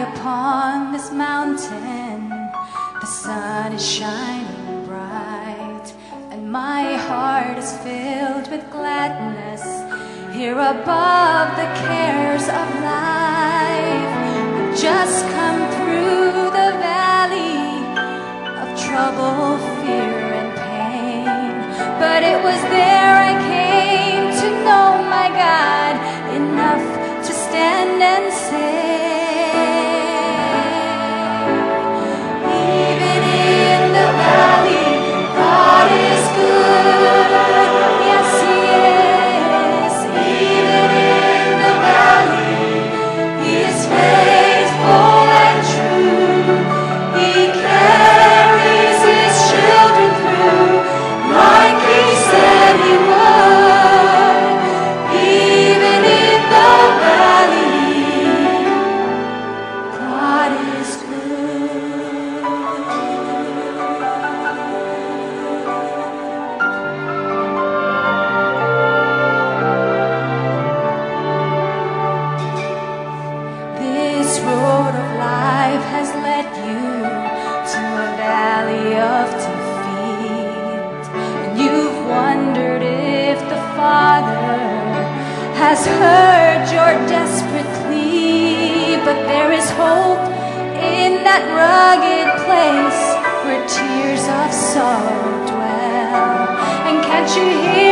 upon this mountain, the sun is shining bright, and my heart is filled with gladness here above the cares of life. I've just come through the valley of trouble, fear, and pain, but it was there I came to know my God enough to stand and say. Has heard your desperate plea. But there is hope in that rugged place where tears of sorrow dwell. And can't you hear